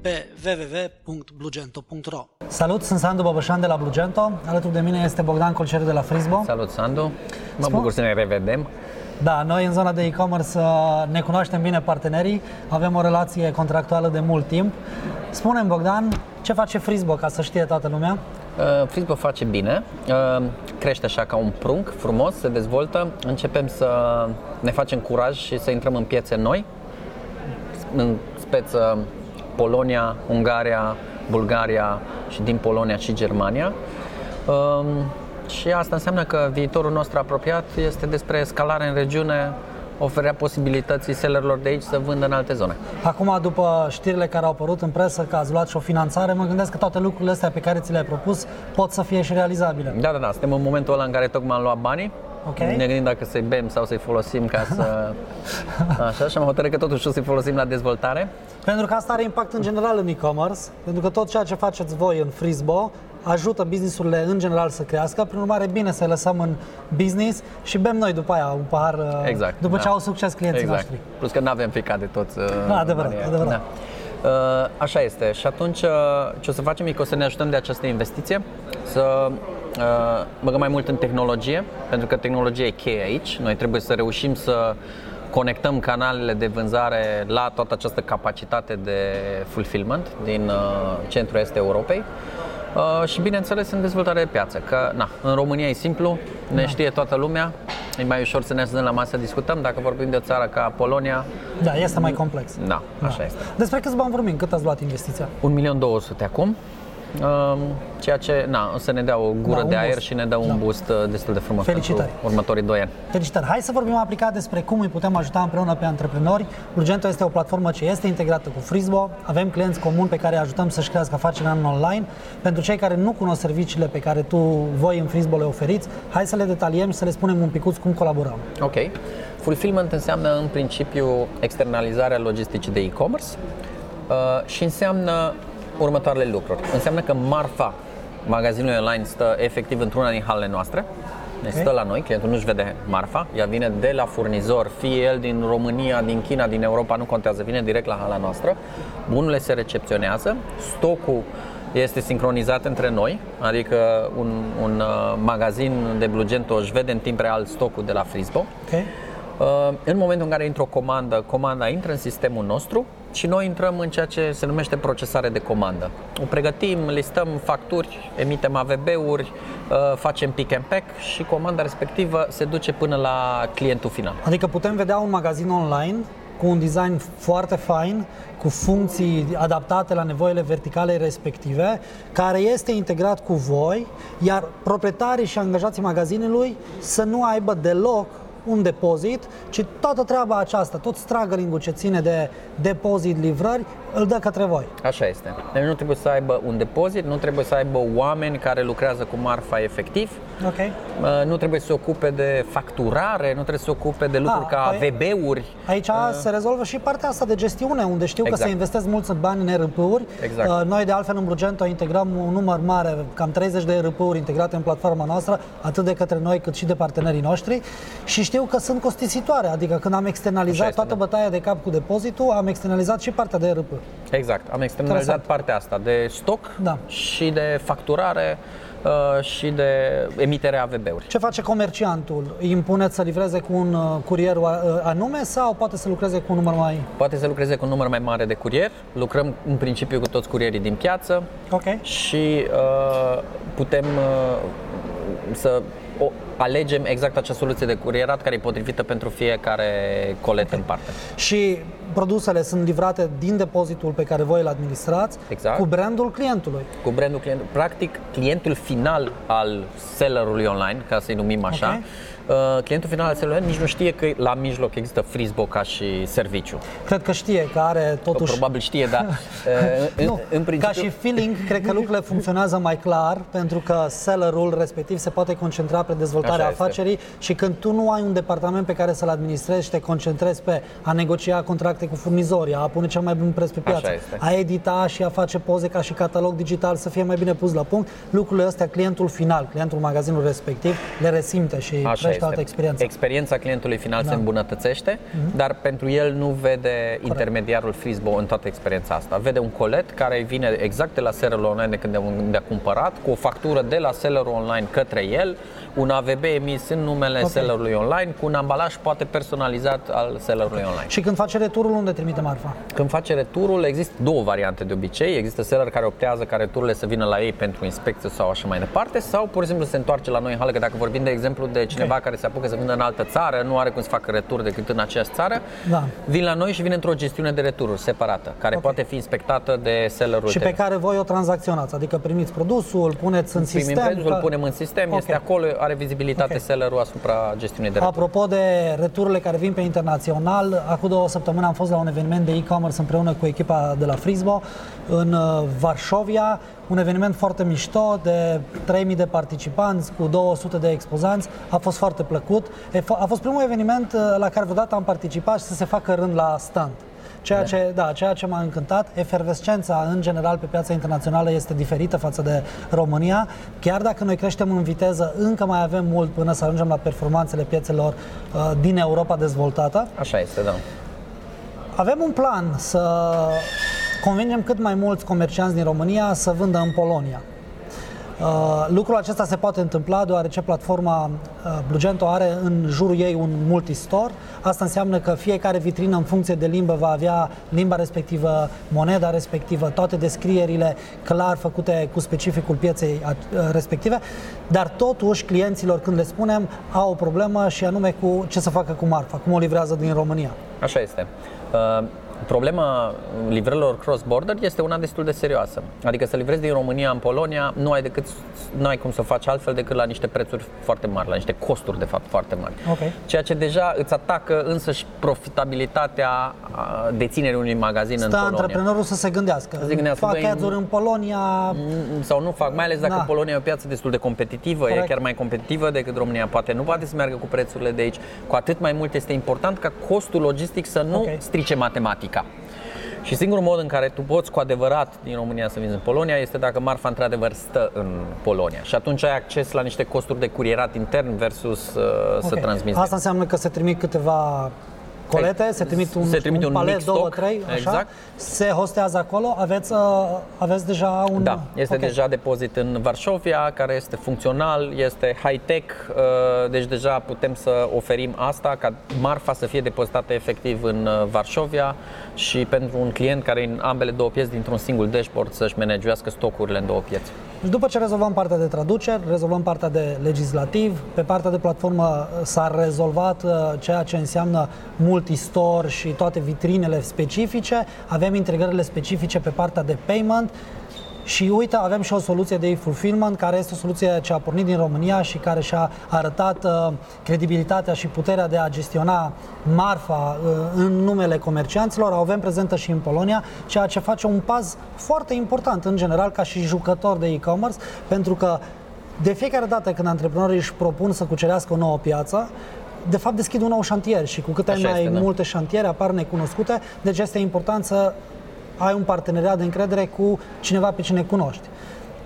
pe www.blugento.ro Salut, sunt Sandu Băbășan de la Blugento. Alături de mine este Bogdan Colceru de la Frisbo. Salut, Sandu. Mă Spun... bucur să ne revedem. Da, noi în zona de e-commerce uh, ne cunoaștem bine partenerii, avem o relație contractuală de mult timp. Spune Bogdan, ce face Frisbo ca să știe toată lumea? Uh, Frisbo face bine, uh, crește așa ca un prunc frumos, se dezvoltă, începem să ne facem curaj și să intrăm în piețe noi, în speță Polonia, Ungaria, Bulgaria și din Polonia și Germania. Um, și asta înseamnă că viitorul nostru apropiat este despre escalare în regiune, oferea posibilității sellerilor de aici să vândă în alte zone. Acum, după știrile care au apărut în presă că ați luat și o finanțare, mă gândesc că toate lucrurile astea pe care ți le-ai propus pot să fie și realizabile. Da, da, da. Suntem în momentul ăla în care tocmai am luat banii. Okay. Ne gândim dacă să-i bem sau să-i folosim ca să... Așa, și am hotărât că totuși o să-i folosim la dezvoltare. Pentru că asta are impact în general în e-commerce, pentru că tot ceea ce faceți voi în Frisbo ajută businessurile în general să crească, prin urmare bine să lăsăm în business și bem noi după aia un pahar uh, exact, după da. ce au succes clienții exact. noștri. Plus că nu avem ficat de toți. Uh, da, adevărat, adevărat. Da. Uh, așa este. Și atunci ce o să facem e că o să ne ajutăm de această investiție, să băgăm mai mult în tehnologie, pentru că tehnologia e cheie aici. Noi trebuie să reușim să conectăm canalele de vânzare la toată această capacitate de fulfillment din centrul est Europei. Uh, și bineînțeles în dezvoltare de piață, că na, în România e simplu, ne da. știe toată lumea, e mai ușor să ne așezăm la masă să discutăm, dacă vorbim de o țară ca Polonia... Da, este mai complex. Da, așa da. este. Despre câți bani vorbim? Cât ați luat investiția? 1.200.000 acum ceea ce na, o să ne dea o gură da, de aer boost. și ne dă un da. boost uh, destul de frumos Felicitări. pentru următorii doi ani. Felicitări! Hai să vorbim aplicat despre cum îi putem ajuta împreună pe antreprenori. Urgento este o platformă ce este integrată cu Frisbo. Avem clienți comuni pe care îi ajutăm să-și crească afacerea în online. Pentru cei care nu cunosc serviciile pe care tu, voi în Frisbo le oferiți, hai să le detaliem și să le spunem un picuț cum colaborăm. Ok. Fulfillment înseamnă în principiu externalizarea logisticii de e-commerce uh, și înseamnă următoarele lucruri. Înseamnă că marfa magazinului online stă efectiv într-una din halele noastre, ne okay. stă la noi, clientul nu-și vede marfa, ea vine de la furnizor, fie el din România, din China, din Europa, nu contează, vine direct la hala noastră, bunurile se recepționează, stocul este sincronizat între noi, adică un, un uh, magazin de Blugento își vede în timp real stocul de la Frisbo. Okay. Uh, în momentul în care intră o comandă, comanda intră în sistemul nostru, și noi intrăm în ceea ce se numește procesare de comandă. O pregătim, listăm facturi, emitem AVB-uri, uh, facem pick and pack și comanda respectivă se duce până la clientul final. Adică putem vedea un magazin online cu un design foarte fain, cu funcții adaptate la nevoile verticale respective, care este integrat cu voi, iar proprietarii și angajații magazinului să nu aibă deloc un depozit, ci toată treaba aceasta, tot struggling ce ține de depozit, livrări, îl dă către voi. Așa este. Deci nu trebuie să aibă un depozit, nu trebuie să aibă oameni care lucrează cu marfa efectiv, okay. nu trebuie să se ocupe de facturare, nu trebuie să se ocupe de lucruri A, ca păi, AVB-uri. Aici uh, se rezolvă și partea asta de gestiune, unde știu exact. că se investesc mulți bani în ERP-uri. Exact. Uh, noi de altfel în Brugento integrăm un număr mare, cam 30 de ERP-uri integrate în platforma noastră, atât de către noi cât și de partenerii noștri și știu că sunt costisitoare, adică când am externalizat toată da. bătaia de cap cu depozitul, am externalizat și partea de ERP. Exact, am externalizat Interesant. partea asta de stoc da. și de facturare uh, și de emiterea AVB-uri. Ce face comerciantul? Îi impuneți să livreze cu un uh, curier uh, anume sau poate să lucreze cu un număr mai... Poate să lucreze cu un număr mai mare de curier. Lucrăm în principiu cu toți curierii din piață okay. și uh, putem uh, să o, alegem exact acea soluție de curierat care e potrivită pentru fiecare colet okay. în parte. Și produsele sunt livrate din depozitul pe care voi îl administrați exact. cu brandul clientului. Cu brandul clientului. Practic, clientul final al sellerului online, ca să-i numim așa, okay Uh, clientul final al celular nici nu știe că la mijloc există Frisbo ca și serviciu. Cred că știe, că are totuși... Probabil știe, dar uh, nu, în, în principiu... Ca și feeling, cred că lucrurile funcționează mai clar, pentru că sellerul respectiv se poate concentra pe dezvoltarea Așa afacerii este. și când tu nu ai un departament pe care să-l administrezi și te concentrezi pe a negocia contracte cu furnizorii, a pune cel mai bun preț pe piață, a edita și a face poze ca și catalog digital să fie mai bine pus la punct, lucrurile astea clientul final, clientul magazinului respectiv le resimte și Așa este altă experiență. Experiența clientului final da. se îmbunătățește, uh-huh. dar pentru el nu vede Corect. intermediarul Frisbo în toată experiența asta. Vede un colet care vine exact de la sellerul online de când a cumpărat, cu o factură de la sellerul online către el, un AVB emis în numele okay. sellerului online, cu un ambalaj poate personalizat al sellerului online. Și când face returul, unde trimite marfa? Când face returul, există două variante de obicei. Există seller care optează ca retururile să vină la ei pentru inspecție sau așa mai departe, sau pur și simplu se întoarce la noi în hală, că dacă vorbim de exemplu de cineva okay. care se apucă să vină în altă țară, nu are cum să facă retur decât în aceeași țară, da. vin la noi și vin într-o gestiune de retururi separată, care okay. poate fi inspectată de sellerul Și TV. pe care voi o tranzacționați, adică primiți produsul, puneți în Primim sistem. Produsul, că... punem în sistem, okay. este acolo, are vizibilitate okay. sellerul asupra gestiunii de retur. Apropo de retururile care vin pe internațional, acum două săptămâni am fost la un eveniment de e-commerce împreună cu echipa de la Frisbo în uh, Varșovia, un eveniment foarte mișto de 3000 de participanți cu 200 de expozanți. A fost foarte plăcut. A fost primul eveniment uh, la care vreodată am participat și să se facă rând la stand. Ceea ce, da, ceea ce m-a încântat, efervescența în general pe piața internațională este diferită față de România. Chiar dacă noi creștem în viteză, încă mai avem mult până să ajungem la performanțele piețelor uh, din Europa dezvoltată. Așa este, da. Avem un plan să convingem cât mai mulți comercianți din România să vândă în Polonia. Uh, lucrul acesta se poate întâmpla deoarece platforma uh, Blugento are în jurul ei un multistore. Asta înseamnă că fiecare vitrină în funcție de limbă va avea limba respectivă, moneda respectivă, toate descrierile clar făcute cu specificul pieței uh, respective, dar totuși clienților când le spunem au o problemă și anume cu ce să facă cu marfa, cum o livrează din România. Așa este. Uh Problema livrărilor cross-border este una destul de serioasă. Adică să livrezi din România în Polonia nu ai, decât, nu ai cum să faci altfel decât la niște prețuri foarte mari, la niște costuri de fapt foarte mari. Okay. Ceea ce deja îți atacă însăși profitabilitatea deținerii unui magazin Stă în Polonia. antreprenorul să se gândească. Să se gândească fac ads în Polonia... Mm, sau nu fac, mai ales dacă da. Polonia e o piață destul de competitivă, Correct. e chiar mai competitivă decât România. Poate nu poate să meargă cu prețurile de aici. Cu atât mai mult este important ca costul logistic să nu okay. strice matematica. Și singurul mod în care tu poți cu adevărat din România să vinzi în Polonia este dacă marfa într-adevăr stă în Polonia. Și atunci ai acces la niște costuri de curierat intern versus uh, okay. să transmiți. Asta înseamnă că se trimit câteva colete, se trimit un, se trimite un, un palet, două, trei, așa, exact. se hostează acolo, aveți, uh, aveți deja un... Da, este okay. deja depozit în Varșovia, care este funcțional, este high-tech, uh, deci deja putem să oferim asta, ca marfa să fie depozitată efectiv în uh, Varșovia și pentru un client care în ambele două piețe dintr-un singur dashboard să-și managuească stocurile în două piețe. Și după ce rezolvăm partea de traduceri, rezolvăm partea de legislativ, pe partea de platformă s-a rezolvat ceea ce înseamnă multistore și toate vitrinele specifice, avem integrările specifice pe partea de payment și uite, avem și o soluție de e-fulfillment, care este o soluție ce a pornit din România și care și-a arătat uh, credibilitatea și puterea de a gestiona marfa uh, în numele comercianților. O avem prezentă și în Polonia, ceea ce face un pas foarte important în general ca și jucător de e-commerce, pentru că de fiecare dată când antreprenorii își propun să cucerească o nouă piață, de fapt deschid un nou șantier și cu cât ai mai este, da. multe șantiere apar necunoscute, deci este important să ai un parteneriat de încredere cu cineva pe cine cunoști.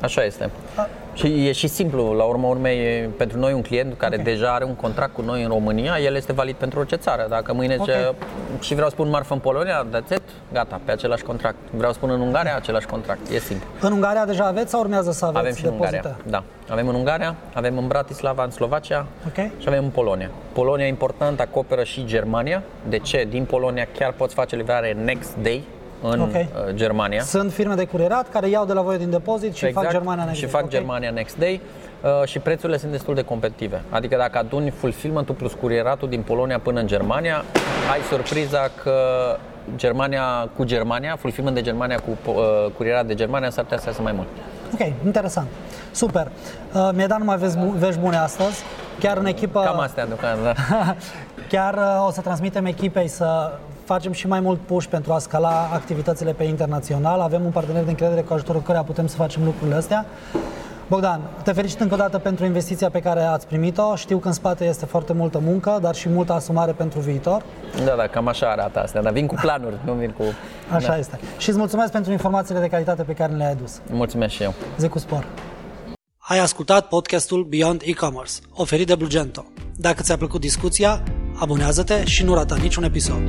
Așa este. A... Și e și simplu, la urma urmei, pentru noi un client care okay. deja are un contract cu noi în România, el este valid pentru orice țară. Dacă mâine okay. ce, și vreau să spun marfă în Polonia, that's it, gata, pe același contract. Vreau să spun în Ungaria, același contract, e simplu. În Ungaria deja aveți sau urmează să aveți Avem și în Ungaria, da. Avem în Ungaria, avem în Bratislava, în Slovacia okay. și avem în Polonia. Polonia important, acoperă și Germania. De ce? Din Polonia chiar poți face livrare next day în Ok. uh, Germania. Sunt firme de curierat care iau de la voi din depozit și fac Germania Next Exact. și Day. fac Ok. Germania Next Day uh, și prețurile sunt destul de competitive. Adică dacă aduni fulfillment-ul plus curieratul din Polonia până în Germania, ai surpriza că Germania cu Germania, fulfillment de Germania cu uh, curierat de Germania s-ar putea să iasă mai mult. Ok, interesant. Super. Uh, mi-ai dat numai vești, bu- vești bune astăzi. Chiar în echipă... Cam astea deocamdată. da. Chiar uh, o să transmitem echipei să facem și mai mult push pentru a scala activitățile pe internațional. Avem un partener de încredere cu ajutorul căreia putem să facem lucrurile astea. Bogdan, te felicit încă o dată pentru investiția pe care ați primit-o. Știu că în spate este foarte multă muncă, dar și multă asumare pentru viitor. Da, da, cam așa arată astea, dar vin cu planuri, nu vin cu... Așa da. este. Și îți mulțumesc pentru informațiile de calitate pe care le-ai adus. Mulțumesc și eu. Zi cu spor! Ai ascultat podcastul Beyond E-Commerce, oferit de Blugento. Dacă ți-a plăcut discuția, abonează-te și nu rata niciun episod.